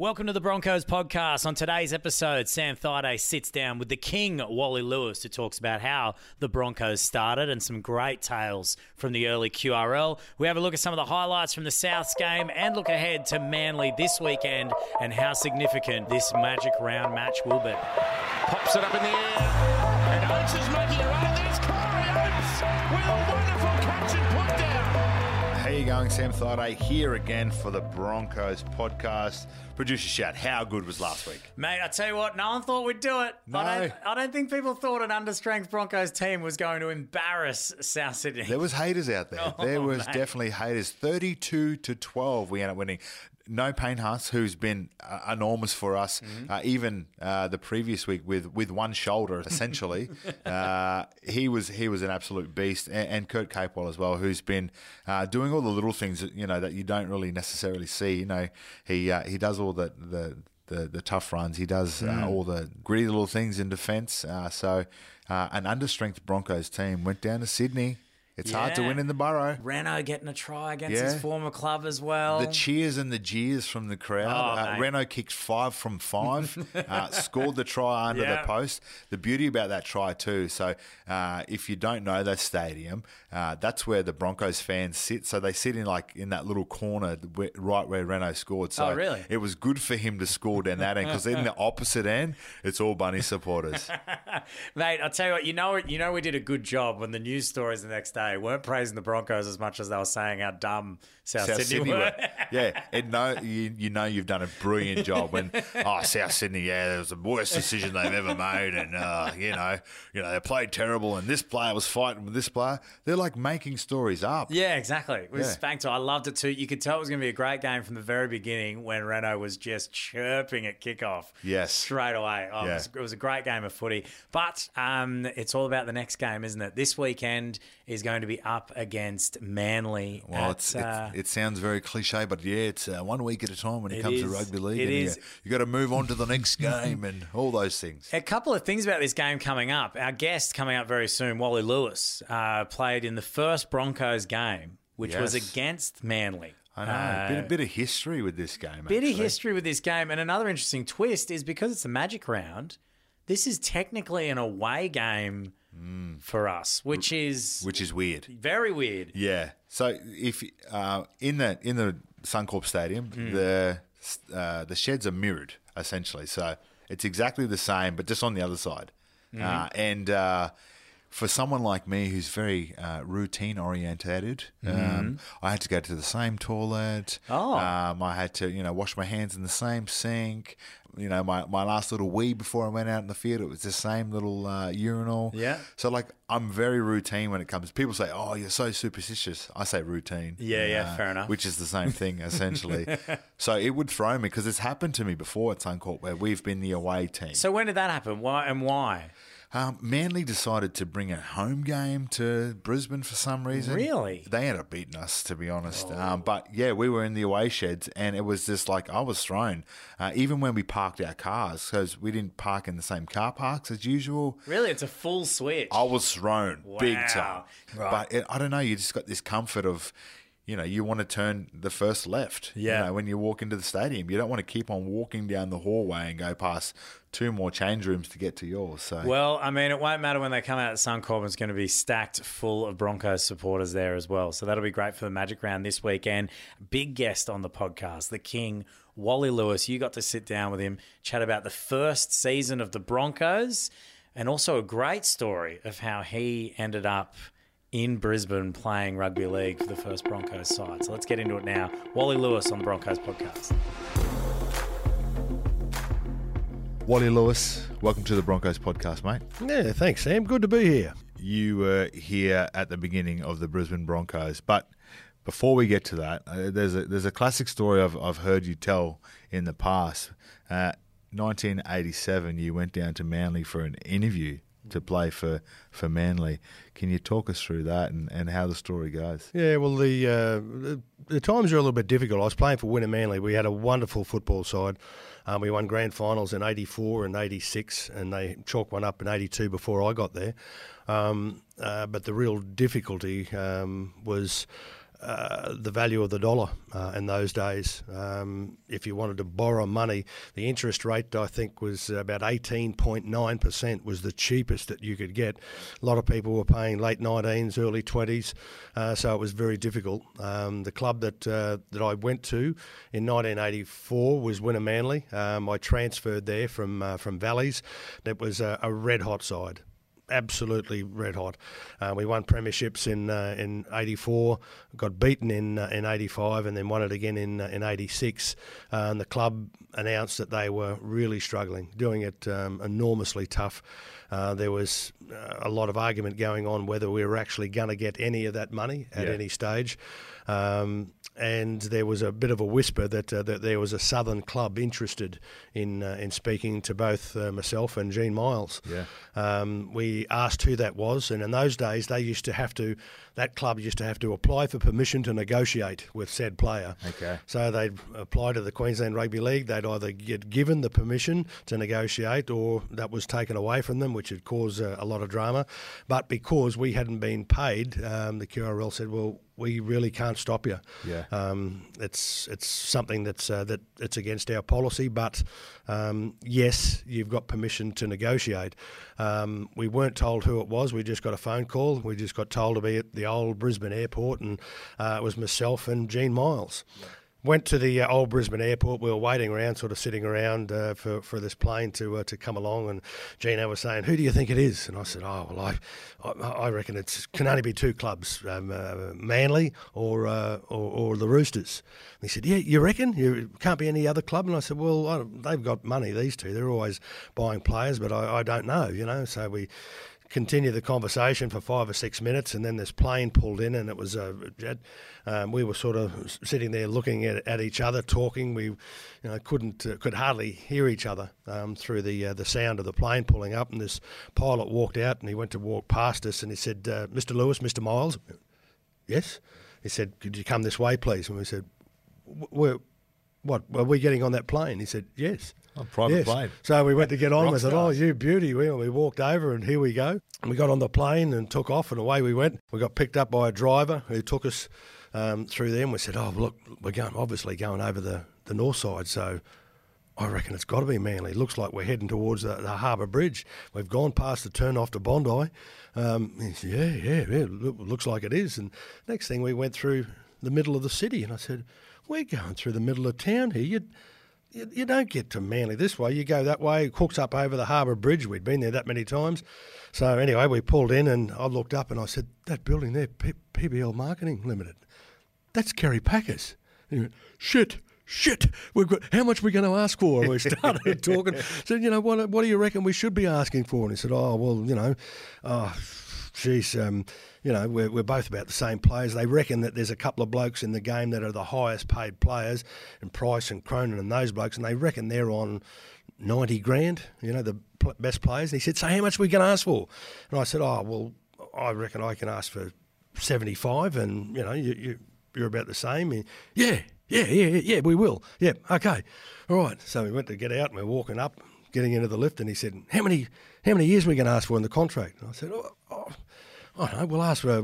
Welcome to the Broncos podcast. On today's episode, Sam Thaiday sits down with the king, Wally Lewis, who talks about how the Broncos started and some great tales from the early QRL. We have a look at some of the highlights from the Souths game and look ahead to Manly this weekend and how significant this magic round match will be. Pops it up in the air. And Oates is making going, Sam Thaiday? Here again for the Broncos podcast. Producer shout, how good was last week? Mate, I tell you what, no one thought we'd do it. No. I, don't, I don't think people thought an understrength Broncos team was going to embarrass South Sydney. There was haters out there. Oh, there was mate. definitely haters. Thirty-two to twelve, we ended up winning. No Payne Haas, who's been uh, enormous for us, Mm-hmm. uh, even uh, the previous week with, with one shoulder essentially. uh, he was he was an absolute beast, and, and Kurt Capewell as well, who's been uh, doing all the little things that, you know that you don't really necessarily see. You know, he uh, he does all the the the, the tough runs. He does Mm. uh, all the gritty little things in defence. Uh, so, uh, an understrength Broncos team went down to Sydney. It's hard to win in the borough. Renault getting a try against Yeah. his former club as well. The cheers and the jeers from the crowd. Oh, uh. Renault kicked five from five, uh, scored the try under Yeah. the post. The beauty about that try too. So uh, if you don't know that stadium, uh, that's where the Broncos fans sit. So they sit in like in that little corner where, right where Renault scored. So Oh, really? It was good for him to score down that end because in the opposite end, it's all Bunny supporters. Mate, I'll tell you what, you know you know we did a good job when the news stories the next day weren't praising the Broncos as much as they were saying how dumb South, South Sydney, Sydney were. were. Yeah, and no, you, you know you've done a brilliant job when oh South Sydney, yeah, it was the worst decision they've ever made, and uh, you know, you know they played terrible, and this player was fighting with this player. They're like making stories up. Yeah, exactly. It was Yeah. spanked. I loved it too. You could tell it was going to be a great game from the very beginning when Renault was just chirping at kickoff. Yes. Straight away. Oh, it, Yeah. was, it was a great game of footy. But um, it's all about the next game, isn't it? This weekend is going to be up against Manly. Well, at, it's, uh, it sounds very cliche, but yeah, it's uh, one week at a time when it, It comes to rugby league. It and. You, you got to move on to the next game and all those things. A couple of things about this game coming up. Our guest coming up very soon, Wally Lewis, uh, played in the first Broncos game, which was against Manly. I know. Uh, bit, a bit of history with this game. bit actually. of history with this game. And another interesting twist is because it's a magic round, this is technically an away game for us, which is Mm. which is weird. very weird. Yeah. So if uh, in the in the Suncorp Stadium, Hmm. the uh, the sheds are mirrored essentially. So it's exactly the same, but just on the other side. Hmm. Uh, and uh, for someone like me who's very uh, routine orientated, um, I had to go to the same toilet. Oh. Um, I had to, you know, wash my hands in the same sink. You know, my, my last little wee before I went out in the field, it was the same little uh, urinal. Yeah. So like I'm very routine when it comes. People say, "Oh, you're so superstitious." I say routine. Uh, Yeah, yeah, fair enough. Which is the same thing essentially. so it would throw me because it's happened to me before at Suncorp where we've been the away team. So when did that happen? Why and why? Um, Manly decided to bring a home game to Brisbane for some reason. Really? They ended up beating us, to be honest. Um, but yeah, we were in the away sheds, and it was just like I was thrown. Uh, even when we parked our cars, because we didn't park in the same car parks as usual. Really, it's a full switch. I was thrown big time. Right. But it, I don't know. You just got this comfort of, you know, you want to turn the first left. you Yeah. know, when you walk into the stadium, you don't want to keep on walking down the hallway and go past two more change rooms to get to yours. So Well, I mean, it won't matter when they come out at Suncorp. It's going to be stacked full of Broncos supporters there as well. So that'll be great for the Magic Round this weekend. Big guest on the podcast, the King, Wally Lewis. You got to sit down with him, chat about the first season of the Broncos, and also a great story of how he ended up in Brisbane playing rugby league for the first Broncos side. So let's get into it now. Wally Lewis on the Broncos podcast. Wally Lewis, welcome to the Broncos podcast, mate. Yeah, thanks, Sam. Good to be here. You were here at the beginning of the Brisbane Broncos, but before we get to that, uh, there's a there's a classic story I've I've heard you tell in the past. Uh, 1987, you went down to Manly for an interview to play for, for Manly. Can you talk us through that and, and how the story goes? Yeah, well, the, uh, the the times are a little bit difficult. I was playing for Wynnum Manly. We had a wonderful football side. Um, we won grand finals in '84 and '86, and they chalked one up in '82 before I got there. Um, uh, but the real difficulty um, was uh, the value of the dollar uh, in those days. Um, if you wanted to borrow money, the interest rate I think was about 18.9% was the cheapest that you could get. A lot of people were paying late 19s, early 20s, uh, so it was very difficult. Um, the club that uh, that I went to in 1984 was Wynnum Manly. Um, I transferred there from uh, from Valleys. That was a, a red hot side absolutely red hot. Uh, we won premierships in uh, in '84, got beaten in uh, in '85, and then won it again in uh, in '86. Uh, and the club announced that they were really struggling, doing it um, enormously tough. Uh, there was a lot of argument going on whether we were actually going to get any of that money at Yeah. any stage. Um, and there was a bit of a whisper that uh, that there was a southern club interested in uh, in speaking to both uh, myself and Gene Miles. Yeah. Um, we asked who that was, and in those days they used to have to, that club used to have to apply for permission to negotiate with said player. Okay. So they'd apply to the Queensland Rugby League. They'd either get given the permission to negotiate, or that was taken away from them, which had caused uh, a lot of drama. But because we hadn't been paid, um, the QRL said, "Well, we really can't stop you. Yeah. Um, it's it's something that's uh, that it's against our policy, but um, yes, you've got permission to negotiate. Um, we weren't told who it was. We just got a phone call. We just got told to be at the old Brisbane airport, and uh, it was myself and Gene Miles. Went to the uh, old Brisbane airport. We were waiting around, sort of sitting around uh, for, for this plane to uh, to come along. And Gino was saying, "Who do you think it is?" And I said, "Oh, well, I I, reckon it can only be two clubs, um, uh, Manly or, uh, or or the Roosters." And he said, "Yeah, you reckon? You can't be any other club?" And I said, "Well, I, they've got money. These two, they're always buying players, but I, I don't know, you know." So we continue the conversation for five or six minutes, and then this plane pulled in, and it was a Jed, um, we were sort of sitting there looking at, at each other, talking. We, you know, couldn't uh, could hardly hear each other um, through the uh, the sound of the plane pulling up. And this pilot walked out, and he went to walk past us, and he said, uh, "Mr. Lewis, Mr. Miles, yes." He said, "Could you come this way, please?" And we said, "We're what? Are we getting on that plane?" He said, "Yes." Oh, private Yes. plane. So we went to get on. Rock we said, "Oh, you beauty!" We, we walked over, and here we go. We got on the plane and took off, and away we went. We got picked up by a driver who took us um, through there. And we said, "Oh, look, we're going obviously going over the the north side, so." I reckon it's got to be Manly. Looks like we're heading towards the, the Harbour Bridge. We've gone past the turn off to Bondi. Um, yeah, yeah, yeah, looks like it is. And next thing we went through the middle of the city, and I said, we're going through the middle of town here. You, you, you don't get to Manly this way. You go that way, it hooks up over the Harbour Bridge. We'd been there that many times. So anyway, we pulled in, and I looked up and I said, that building there, P- PBL Marketing Limited, that's Kerry Packer's. And he went, shit. Shit, we've got. How much are we going to ask for? And we started talking. Said, you know, what? What do you reckon we should be asking for? And he said, oh, well, you know, oh, geez, um, you know, we're, we're both about the same players. They reckon that there's a couple of blokes in the game that are the highest paid players, and Price and Cronin and those blokes, and they reckon they're on 90 grand, you know, the pl- best players. And he said, so how much we going to ask for? And I said, oh, well, I reckon I can ask for 75, and, you know, you, you, you're about the same. He, yeah, yeah, yeah, yeah, we will. Yeah, okay. All right. So we went to get out, and we're walking up, getting into the lift, and he said, how many, how many years are we going to ask for in the contract? And I said, oh I don't know, we'll ask for a,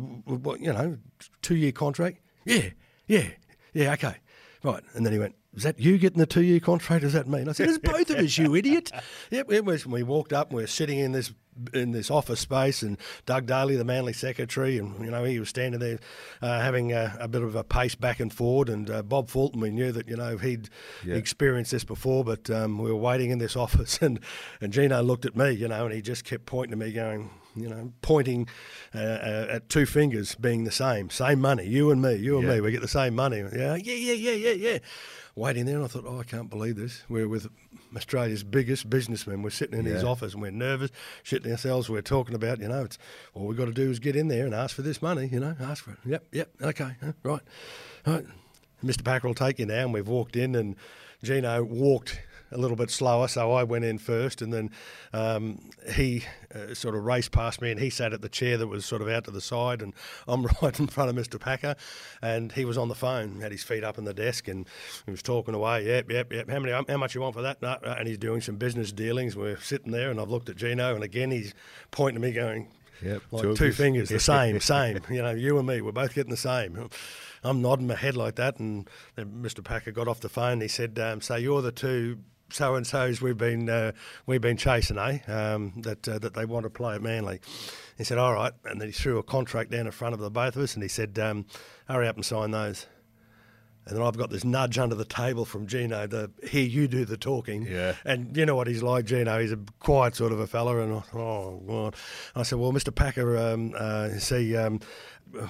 you know, two year contract. Yeah, yeah, yeah, okay. Right. And then he went, Is that you getting the two year contract? Is that me? And I said, It's both of us, you idiot. Yep, it was. And we walked up and we were sitting in this in this office space and Doug Daly, the Manly secretary, and you know he was standing there uh, having a, a bit of a pace back and forward. And uh, Bob Fulton, we knew that you know he'd Yeah. experienced this before, but um, we were waiting in this office, and and Gino looked at me, you know, and he just kept pointing to me, going, you know, pointing uh, uh, at two fingers being the same, same money, you and me, you and Yeah. me, we get the same money. Yeah, yeah, yeah, yeah, yeah, yeah. Waiting there, and I thought, oh, I can't believe this. We're with Australia's biggest businessman. We're sitting in his office and we're nervous, shitting ourselves. We're talking about, you know, it's all we've got to do is get in there and ask for this money, you know, ask for it. Yep, yep, okay, huh, right. All right. Mr. Packer will take you now. And we've walked in, and Gino walked a little bit slower, so I went in first, and then um, he uh, sort of raced past me, and he sat at the chair that was sort of out to the side, and I'm right in front of Mr. Packer, and he was on the phone, had his feet up on the desk, and he was talking away. Yep, yep, yep. How many? How much you want for that? No, no, and he's doing some business dealings. We're sitting there, and I've looked at Gino, and again he's pointing to me, going. Yep, like two two fingers, the same, same. You know, you and me, we're both getting the same. I'm nodding my head like that, and then Mr. Packer got off the phone. And He said, um, "So you're the two so and so's we've been uh, we've been chasing, eh? Um, that uh, that they want to play at Manly." He said, "All right," and then he threw a contract down in front of the both of us, and he said, um, "Hurry up and sign those." And then I've got this nudge under the table from Gino to hear you do the talking. Yeah. And you know what he's like, Gino. He's a quiet sort of a fella. And I oh, God. I said, well, Mr. Packer, um, uh, see, um,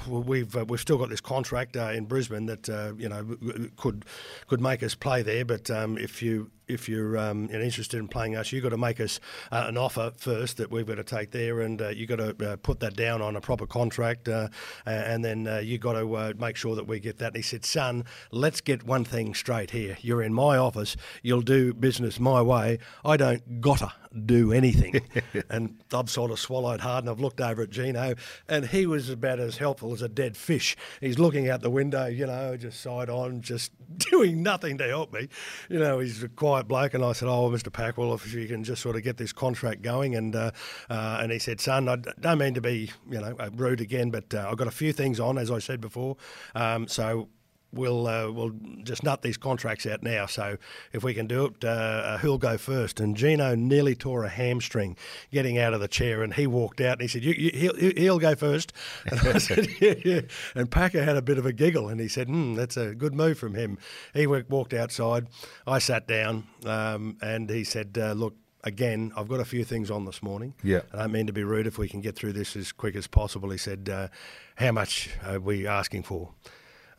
we've uh, we've still got this contract uh, in Brisbane that uh, you know could could make us play there. But um, if you if you're um, interested in playing us, you've got to make us uh, an offer first that we've got to take there, and uh, you've got to uh, put that down on a proper contract, uh, and then uh, you've got to uh, make sure that we get that. And he said, son, let's get one thing straight here. You're in my office. You'll do business my way. I don't gotta do anything. and I've sort of swallowed hard, and I've looked over at Gino, and he was about as helpful as a dead fish. He's looking out the window, you know, just side on, just doing nothing to help me. You know, he's a quiet bloke, and I said, "Oh, Mr. Packwell, if you can just sort of get this contract going," and uh, uh, and he said, "Son, I don't mean to be, you know, uh, rude again, but uh, I've got a few things on, as I said before, um, so." We'll uh, we'll just nut these contracts out now. So if we can do it, uh, uh, who'll go first? And Gino nearly tore a hamstring getting out of the chair, and he walked out and he said, you, you, he'll, he'll go first." And I said, "Yeah, yeah." And Packer had a bit of a giggle, and he said, "Hmm, that's a good move from him." He walked outside. I sat down, um, and he said, uh, "Look." Again, I've got a few things on this morning. Yeah. I don't mean to be rude. If we can get through this as quick as possible, he said, uh, "How much are we asking for?"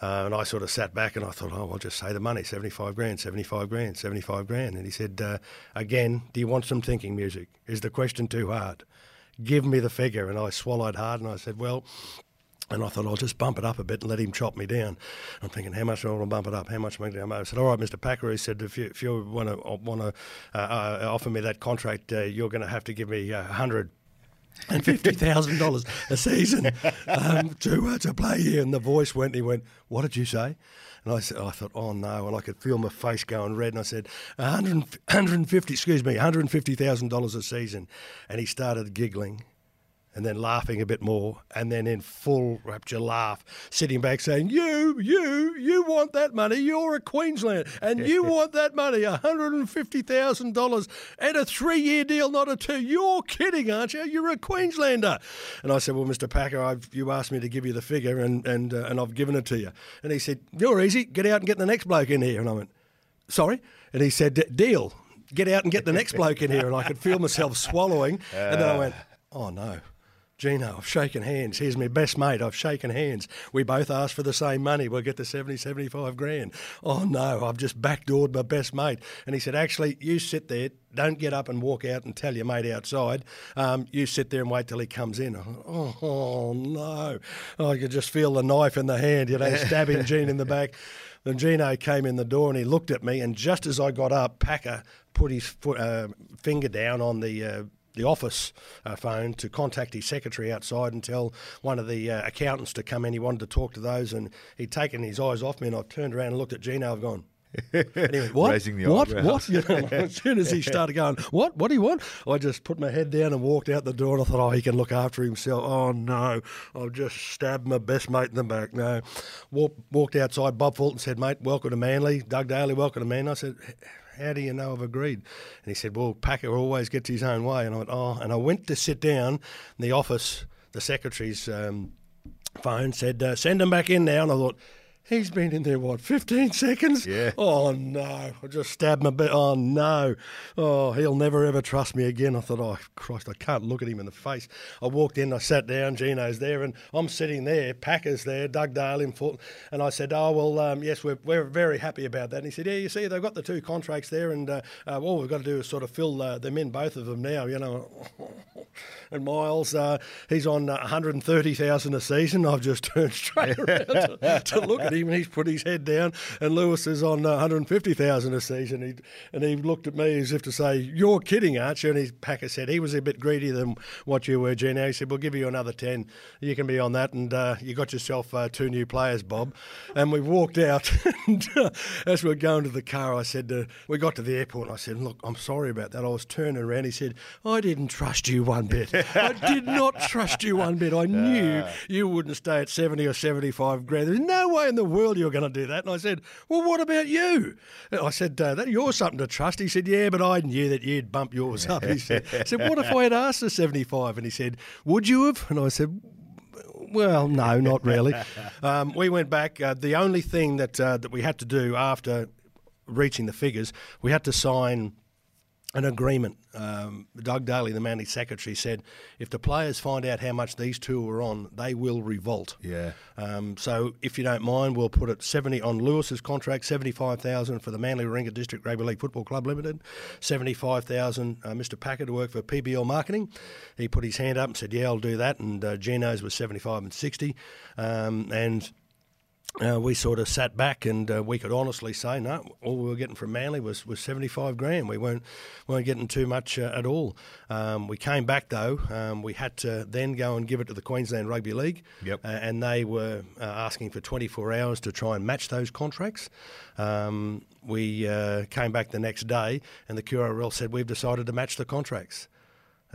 Uh, and I sort of sat back and I thought, oh, I'll just say the money 75 grand, 75 grand, 75 grand. And he said, uh, again, do you want some thinking music? Is the question too hard? Give me the figure. And I swallowed hard and I said, well, and I thought I'll just bump it up a bit and let him chop me down. I'm thinking, how much do I want to bump it up? How much am I going to I said, all right, Mr. Packer. He said, if you if you want to want to uh, uh, offer me that contract, uh, you're going to have to give me a hundred and fifty thousand dollars a season um, to uh, to play here. And the voice went. And he went, "What did you say?" And I said, I thought, oh no, and I could feel my face going red. And I said, 100, 150, excuse me, one hundred fifty thousand dollars a season. And he started giggling. And then laughing a bit more, and then in full rapture laugh, sitting back saying, You, you, you want that money. You're a Queensland, and you want that money, $150,000 and a three year deal, not a two. You're kidding, aren't you? You're a Queenslander. And I said, Well, Mr. Packer, I've, you asked me to give you the figure, and, and, uh, and I've given it to you. And he said, You're easy. Get out and get the next bloke in here. And I went, Sorry? And he said, Deal. Get out and get the next bloke in here. And I could feel myself swallowing. And then I went, Oh, no. Gino, I've shaken hands. Here's my best mate. I've shaken hands. We both asked for the same money. We'll get the 70, 75 grand. Oh, no, I've just backdoored my best mate. And he said, actually, you sit there. Don't get up and walk out and tell your mate outside. Um, you sit there and wait till he comes in. Thought, Oh, oh, no. I could just feel the knife in the hand, you know, stabbing Gene in the back. Then Gino came in the door and he looked at me. And just as I got up, Packer put his foot, uh, finger down on the uh, the office uh, phone to contact his secretary outside and tell one of the uh, accountants to come in. He wanted to talk to those, and he'd taken his eyes off me. And I turned around and looked at Gino. I've gone. Went, what? What? eyebrows. What? You know, as soon as he started going, what? What do you want? I just put my head down and walked out the door. And I thought, oh, he can look after himself. Oh no, I've just stabbed my best mate in the back. No, walked outside. Bob Fulton said, mate, welcome to Manly. Doug Daly, welcome to Manly. I said. How do you know I've agreed? And he said, Well, Packer always gets his own way. And I went, Oh, and I went to sit down in the office. The secretary's um, phone said, uh, Send him back in now. And I thought, He's been in there, what, 15 seconds? Yeah. Oh, no. I just stabbed him a bit. Oh, no. Oh, he'll never, ever trust me again. I thought, oh, Christ, I can't look at him in the face. I walked in, I sat down, Gino's there, and I'm sitting there, Packer's there, Doug Dale in foot. And I said, oh, well, um, yes, we're, we're very happy about that. And he said, yeah, you see, they've got the two contracts there, and uh, uh, all we've got to do is sort of fill uh, them in, both of them now, you know. and Miles, uh, he's on uh, 130,000 a season. I've just turned straight around to, to look at him, and he's put his head down. And Lewis is on uh, 150,000 a season. He, and he looked at me as if to say, "You're kidding, aren't you?" And his Packer said he was a bit greedier than what you were, Gino. He said, "We'll give you another 10. You can be on that." And uh, you got yourself uh, two new players, Bob. And we walked out. and uh, as we were going to the car, I said, uh, "We got to the airport." I said, "Look, I'm sorry about that. I was turning around." He said, "I didn't trust you one one bit. I did not trust you one bit. I knew you wouldn't stay at 70 or 75 grand. There's no way in the world you're going to do that. And I said, Well, what about you? And I said, uh, that, You're something to trust. He said, Yeah, but I knew that you'd bump yours up. He said, I said What if I had asked for 75? And he said, Would you have? And I said, well, no, not really. Um, we went back. Uh, the only thing that uh, that we had to do after reaching the figures, we had to sign an agreement. Um, Doug Daly, the Manly secretary, said if the players find out how much these two are on, they will revolt. Yeah. Um, so if you don't mind, we'll put it seventy on Lewis's contract, seventy-five thousand for the Manly Warringah District Rugby League Football Club Limited, seventy-five thousand. Uh, Mr. Packer to work for PBL Marketing. He put his hand up and said, "Yeah, I'll do that." And uh, Gino's was seventy-five and sixty, um, and uh, we sort of sat back and uh, we could honestly say no. All we were getting from Manly was, was seventy five grand. We weren't weren't getting too much uh, at all. Um, we came back though. Um, we had to then go and give it to the Queensland Rugby League. Yep. Uh, and they were uh, asking for twenty four hours to try and match those contracts. Um, we uh, came back the next day, and the QRL said we've decided to match the contracts.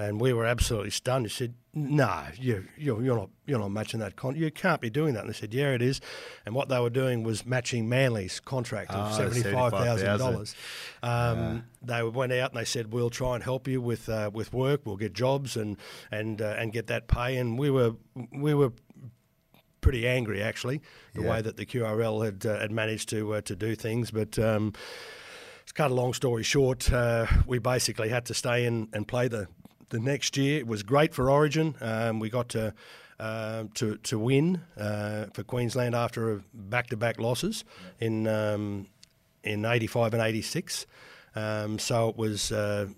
And we were absolutely stunned. He said, "No, you, you're, you're not, you're not matching that con. You can't be doing that." And they said, "Yeah, it is." And what they were doing was matching Manly's contract of Ah, seventy-five thousand $75,000. dollars. Um, They went out and they said, "We'll try and help you with uh, with work. We'll get jobs and and uh, and get that pay." And we were we were pretty angry actually the Yeah. way that the QRL had uh, had managed to uh, to do things, but. Um, to cut a long story short, uh, we basically had to stay in and play the, the next year. It was great for Origin. Um, we got to uh, to to win uh, for Queensland after back to back losses in um, in '85 and '86. Um, so it was, uh,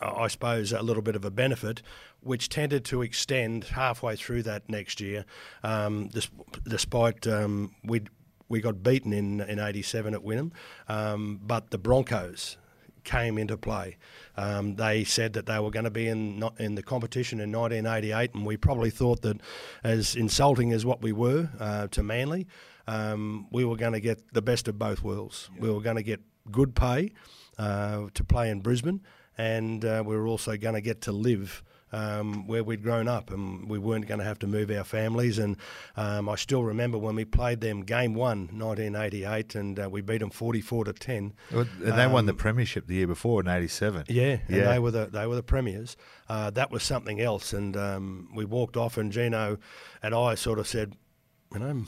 I suppose, a little bit of a benefit, which tended to extend halfway through that next year, um, despite um, we we got beaten in in '87 at Wynnum, um, but the Broncos came into play. Um, they said that they were going to be in in the competition in 1988, and we probably thought that, as insulting as what we were uh, to Manly, um, we were going to get the best of both worlds. We were going to get good pay uh, to play in Brisbane, and uh, we were also going to get to live. Um, where we'd grown up, and we weren't going to have to move our families. And um, I still remember when we played them game one, 1988, and uh, we beat them 44 to 10. And they won the premiership the year before in '87. Um, Yeah, and Yeah. they were the they were the premiers. Uh, that was something else, and um, we walked off, and Gino and I sort of said, you know, I'm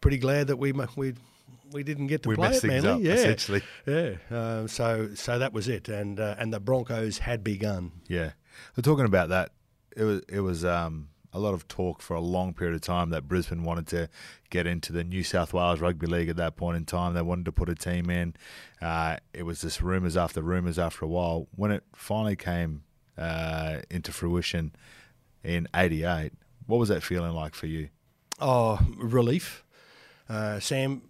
pretty glad that we we we didn't get to We play messed it, things Manly. up, yeah, essentially. Yeah, uh, so so that was it, and uh, and the Broncos had begun. Yeah, we're talking about that. It was it was um, a lot of talk for a long period of time that Brisbane wanted to get into the New South Wales Rugby League at that point in time. They wanted to put a team in. Uh, it was just rumours after rumours after a while. When it finally came uh, into fruition in '88, what was that feeling like for you? Oh, relief, uh, Sam.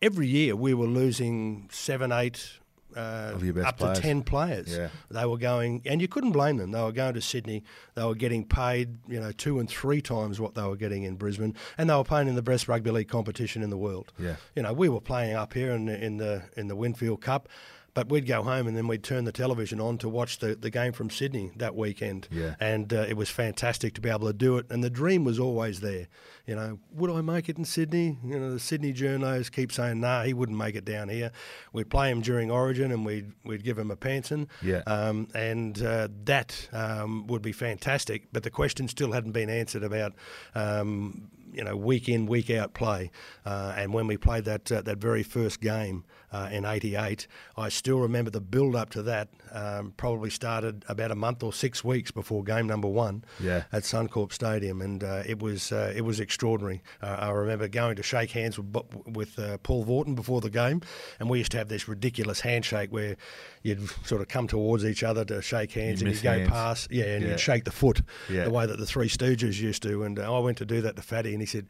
Every year we were losing seven, eight, uh, up players. to ten players. Yeah. They were going, and you couldn't blame them. They were going to Sydney. They were getting paid, you know, two and three times what they were getting in Brisbane, and they were playing in the best rugby league competition in the world. Yeah. You know, we were playing up here in the, in the in the Winfield Cup. But we'd go home and then we'd turn the television on to watch the, the game from Sydney that weekend. Yeah. And uh, it was fantastic to be able to do it. And the dream was always there. You know, would I make it in Sydney? You know, the Sydney journos keep saying, nah, he wouldn't make it down here. We'd play him during Origin and we'd, we'd give him a pantsing. Yeah. Um, and uh, that um, would be fantastic. But the question still hadn't been answered about. Um, you know, week in, week out play, uh, and when we played that uh, that very first game uh, in '88, I still remember the build up to that. Um, probably started about a month or six weeks before game number one Yeah. at Suncorp Stadium, and uh, it was uh, it was extraordinary. Uh, I remember going to shake hands with with uh, Paul Vautin before the game, and we used to have this ridiculous handshake where you'd sort of come towards each other to shake hands, You'd and you'd go hands. past, yeah, and Yeah. you'd shake the foot Yeah. the way that the Three Stooges used to. And uh, I went to do that to Fatty, and he said.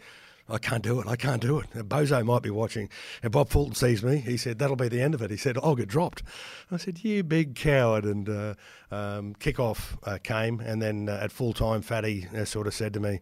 I can't do it. I can't do it. And Bozo might be watching. And Bob Fulton sees me. He said, That'll be the end of it. He said, I'll get dropped. I said, You big coward. And uh, um, kick-off uh, came. And then uh, at full time, Fatty uh, sort of said to me,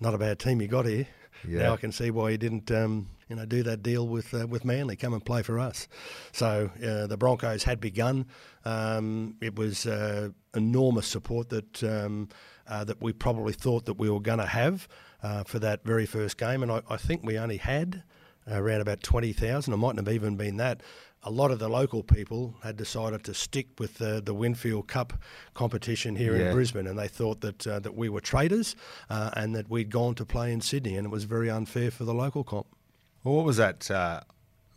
Not a bad team you got here. Yeah. Now I can see why you didn't, um, you know, do that deal with uh, with Manly, come and play for us. So uh, the Broncos had begun. Um, it was uh, enormous support that um, uh, that we probably thought that we were going to have uh, for that very first game, and I, I think we only had around about twenty thousand. It mightn't have even been that a lot of the local people had decided to stick with the, the Winfield Cup competition here Yeah. in Brisbane, and they thought that uh, that we were traitors uh, and that we'd gone to play in Sydney, and it was very unfair for the local comp. Well, what was that uh,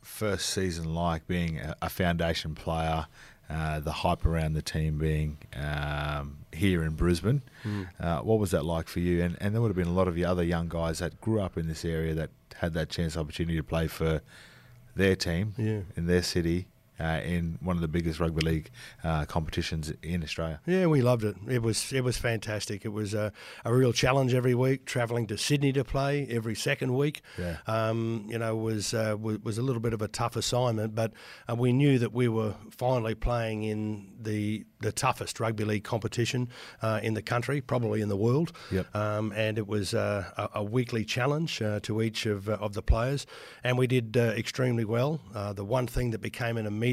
first season like being a, a foundation player? Uh, the hype around the team being um, here in Brisbane. Uh, what was that like for you? And, and there would have been a lot of the other young guys that grew up in this area that had that chance opportunity to play for their team Yeah. in their city uh, in one of the biggest rugby league uh, competitions in Australia. Yeah, we loved it. It was it was fantastic. It was a, a real challenge every week. Travelling to Sydney to play every second week, Yeah. um, you know, was, uh, was was a little bit of a tough assignment. But uh, we knew that we were finally playing in the the toughest rugby league competition uh, in the country, probably in the world. Yep. Um, and it was uh, a, a weekly challenge uh, to each of, uh, of the players, and we did uh, extremely well. Uh, the one thing that became an immediate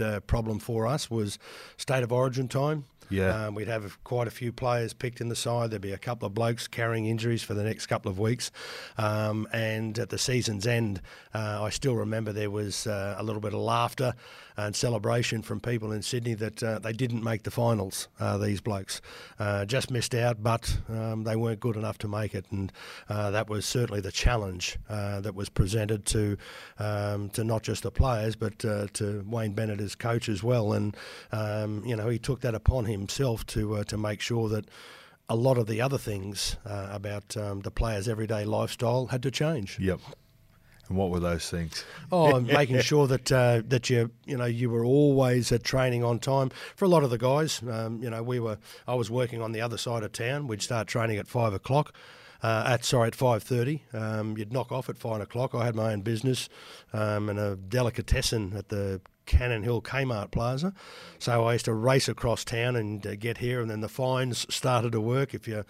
uh, problem for us was state of origin time. Yeah. Um, we'd have quite a few players picked in the side. There'd be a couple of blokes carrying injuries for the next couple of weeks. Um, and at the season's end, uh, I still remember there was uh, a little bit of laughter and celebration from people in Sydney that uh, they didn't make the finals, uh, these blokes. Uh, just missed out, but um, they weren't good enough to make it. And uh, that was certainly the challenge that was presented to um, to not just the players, but to Wayne Bennett as coach as well. And, um, you know, he took that upon himself to, uh, to make sure that a lot of the other things uh, about um, the players' everyday lifestyle had to change. Yep. And what were those things? Oh, making sure that uh, that you you know you were always at training on time. For a lot of the guys, um, you know, we were. I was working on the other side of town. We'd start training at five o'clock. Uh, at sorry at five thirty, um, you'd knock off at five o'clock. I had my own business um, and a delicatessen at the Cannon Hill Kmart Plaza, so I used to race across town and uh, get here, and then the fines started to work. If you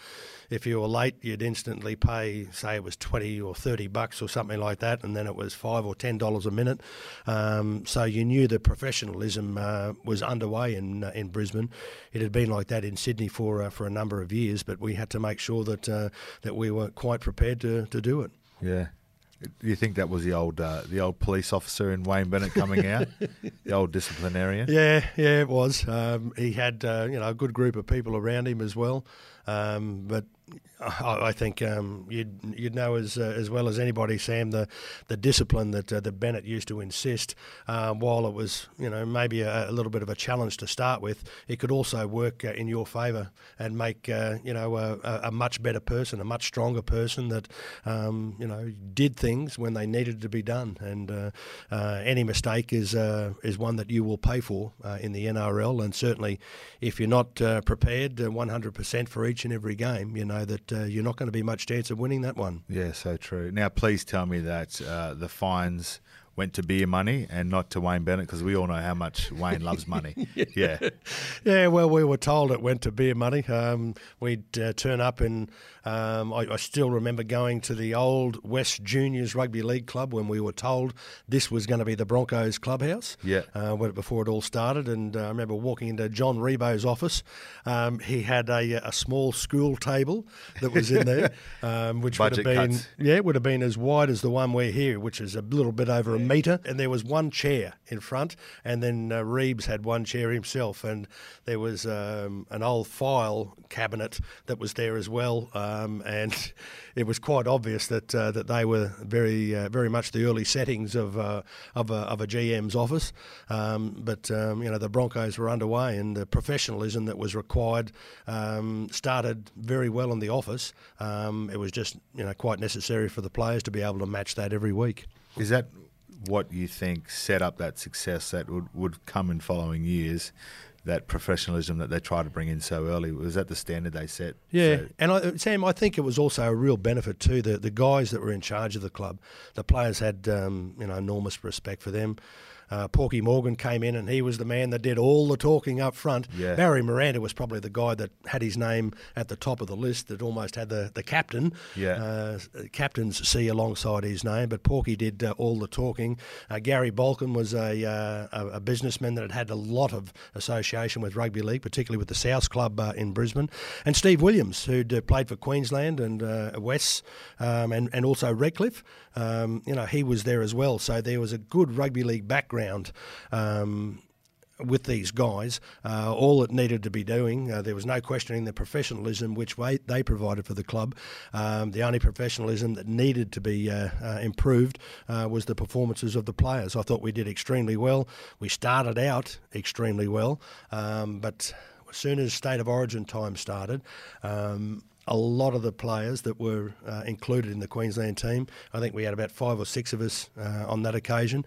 if you were late, you'd instantly pay, say it was twenty or thirty bucks or something like that, and then it was five or ten dollars a minute. Um, so you knew the professionalism uh, was underway in uh, in Brisbane. It had been like that in Sydney for uh, for a number of years, but we had to make sure that uh, that we were quite prepared to, to do it. Yeah. Do you think that was the old uh, the old police officer in Wayne Bennett coming out, the old disciplinarian? Yeah, yeah, it was. Um, he had uh, you know a good group of people around him as well, um, but I, think um, you'd you'd know as uh, as well as anybody, Sam, the the discipline that uh, that Bennett used to insist. Um, while it was you know maybe a, a little bit of a challenge to start with, it could also work uh, in your favour and make uh, you know a, a- much better person, a much stronger person that um, you know did things when they needed to be done. And uh, uh, any mistake is uh, is one that you will pay for uh, in the NRL. And certainly, if you're not uh, prepared uh, 100% for each and every game, you know that uh, you're not going to be much chance of winning that one. Yeah, so true. Now, please tell me that uh, the fines went to beer money and not to Wayne Bennett because we all know how much Wayne loves money. yeah. Yeah, well, we were told it went to beer money. Um, we'd uh, turn up, and um, I, I still remember going to the old West Juniors Rugby League Club when we were told this was going to be the Broncos clubhouse. Yeah. uh, before it all started, and uh, I remember walking into John Ribot's office. Um, he had a, a small school table that was in there, um, which Budget would have been cuts. yeah, it would have been as wide as the one we're here, which is a little bit over a metre. And there was one chair in front, and then uh, Reeves had one chair himself, and there was um, an old file cabinet that was there as well. Um, and it was quite obvious that uh, that they were very uh, very much the early settings of uh, of, a, of a GM's office. Um, but um, you know the Broncos were underway, and the professionalism that was required um, started very well in the office. Um, it was just you know quite necessary for the players to be able to match that every week. Is that what you think set up that success that would, would come in following years? That professionalism that they try to bring in so early was that the standard they set? Yeah, So- and I, Sam, I think it was also a real benefit too. The the guys that were in charge of the club, the players had um, you know enormous respect for them. Uh, Porky Morgan came in and he was the man that did all the talking up front. Yeah. Barry Maranta was probably the guy that had his name at the top of the list, that almost had the, the captain, Yeah. uh, captain's C alongside his name. But Porky did uh, all the talking. Uh, Gary Balkin was a, uh, a, a businessman that had had a lot of association with rugby league, particularly with the South Club uh, in Brisbane. And Steve Williams, who'd uh, played for Queensland and uh, West um, and, and also Redcliffe. Um, you know, he was there as well. So there was a good rugby league background. Um, with these guys, uh, all it needed to be doing, uh, there was no questioning the professionalism which way they provided for the club. Um, the only professionalism that needed to be uh, uh, improved uh, was the performances of the players. I thought we did extremely well. We started out extremely well, um, but as soon as state of origin time started, um, a lot of the players that were uh, included in the Queensland team, I think we had about five or six of us uh, on that occasion,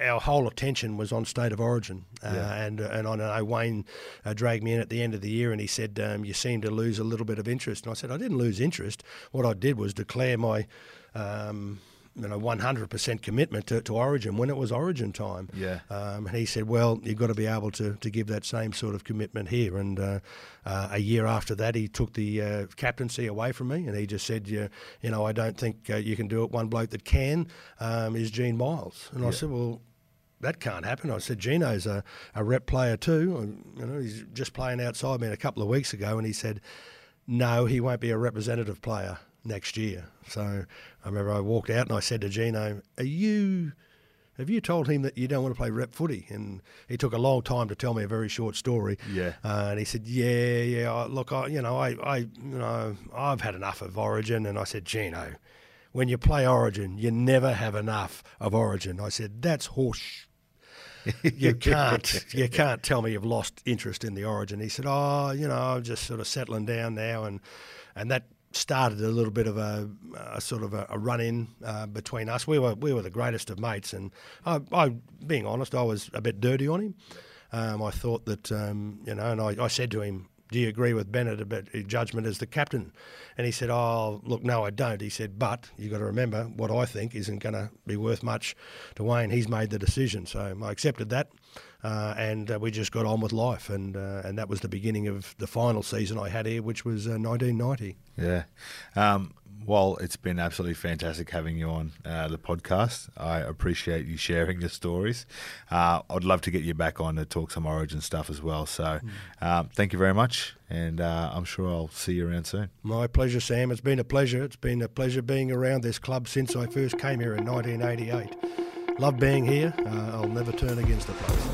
our whole attention was on state of origin, uh, and and I know Wayne uh, dragged me in at the end of the year, and he said, um, "You seem to lose a little bit of interest." And I said, "I didn't lose interest. What I did was declare my." Um, you know, 100% commitment to, to Origin when it was Origin time. Yeah. Um, and he said, well, you've got to be able to, to give that same sort of commitment here. And uh, uh, a year after that, he took the uh, captaincy away from me and he just said, you, you know, I don't think uh, you can do it. One bloke that can um, is Gene Miles. And I said, well, that can't happen. I said, Gino's a, a rep player too. And, you know, he's just playing outside me a couple of weeks ago. And he said, no, he won't be a representative player next year. So I remember I walked out and I said to Gino, are you... Have you told him that you don't want to play rep footy? And he took a long time to tell me a very short story. Yeah. Uh, and he said, "Yeah, yeah. I- Look, I, you know, I, I, you know, I've had enough of Origin." And I said, "Gino, when you play Origin, you never have enough of Origin." I said, "That's horse." you can't you can't tell me you've lost interest in the origin. He said, "Oh, you know, I'm just sort of settling down now," and and that started a little bit of a, a sort of a, a run in uh, between us. We were we were the greatest of mates, and I, I being honest, I was a bit dirty on him. Um, I thought that um, you know, and I, I said to him. Do you agree with Bennett about judgment as the captain? And he said, "Oh, look, no, I don't." He said, "But you have got to remember what I think isn't going to be worth much to Wayne. He's made the decision, so I accepted that." Uh, and uh, we just got on with life, and uh, and that was the beginning of the final season I had here, which was uh, 1990. Yeah. Um, well, it's been absolutely fantastic having you on uh, the podcast. I appreciate you sharing your stories. Uh, I'd love to get you back on to talk some Origin stuff as well. So, um, thank you very much, and uh, I'm sure I'll see you around soon. My pleasure, Sam. It's been a pleasure. It's been a pleasure being around this club since I first came here in 1988. Love being here. Uh, I'll never turn against the place.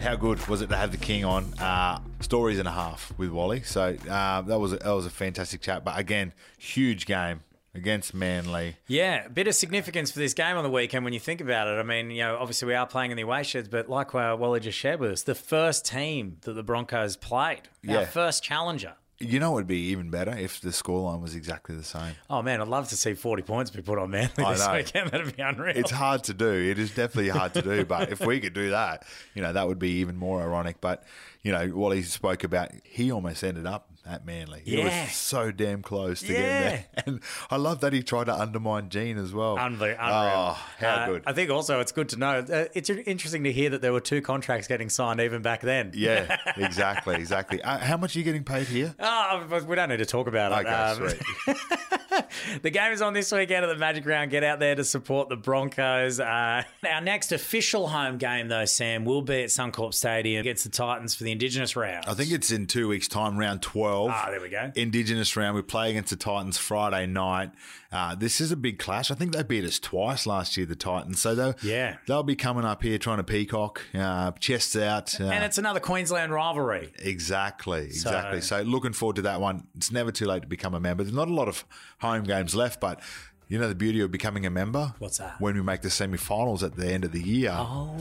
How good was it to have the King on? Uh, stories and a half with Wally. So uh, that was a, that was a fantastic chat. But again, huge game against Manly. Yeah, a bit of significance for this game on the weekend when you think about it. I mean, you know, obviously we are playing in the away sheds, but like uh, Wally just shared with us, the first team that the Broncos played, our first challenger. You know, it would be even better if the scoreline was exactly the same. Oh man, I'd love to see 40 points be put on Manly I this know. weekend. That'd be unreal. It's hard to do. It is definitely hard to do. But if we could do that, you know, that would be even more ironic. But, you know, Wally spoke about, he almost ended up at Manly. He Yeah. was so damn close to Yeah. getting there. And I love that he tried to undermine Gene as well. Unreal. Oh, how Uh, good. I think also it's good to know. Uh, it's interesting to hear that there were two contracts getting signed even back then. yeah, exactly, exactly. Uh, how much are you getting paid here? Oh, we don't need to talk about it. Okay, Um, sweet. the game is on this weekend at the Magic Round. Get out there to support the Broncos. Uh, our next official home game, though, Sam, will be at Suncorp Stadium against the Titans for the Indigenous round. I think it's in two weeks' time, round 12. Ah, there we go. Indigenous round. We play against the Titans Friday night. Uh, this is a big clash. I think they beat us twice last year, the Titans. So they'll, Yeah. they'll be coming up here trying to peacock, uh, chests out. Uh, and it's another Queensland rivalry. Exactly, exactly. So- So, looking forward to that one. It's never too late to become a member. There's not a lot of home games left, but you know the beauty of becoming a member? What's that? When we make the semi-finals at the end of the year,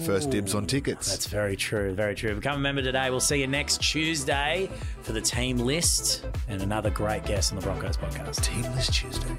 first dibs on oh, tickets. That's very true, very true. Become a member today. We'll see you next Tuesday for the team list and another great guest on the Broncos podcast. Team List Tuesday.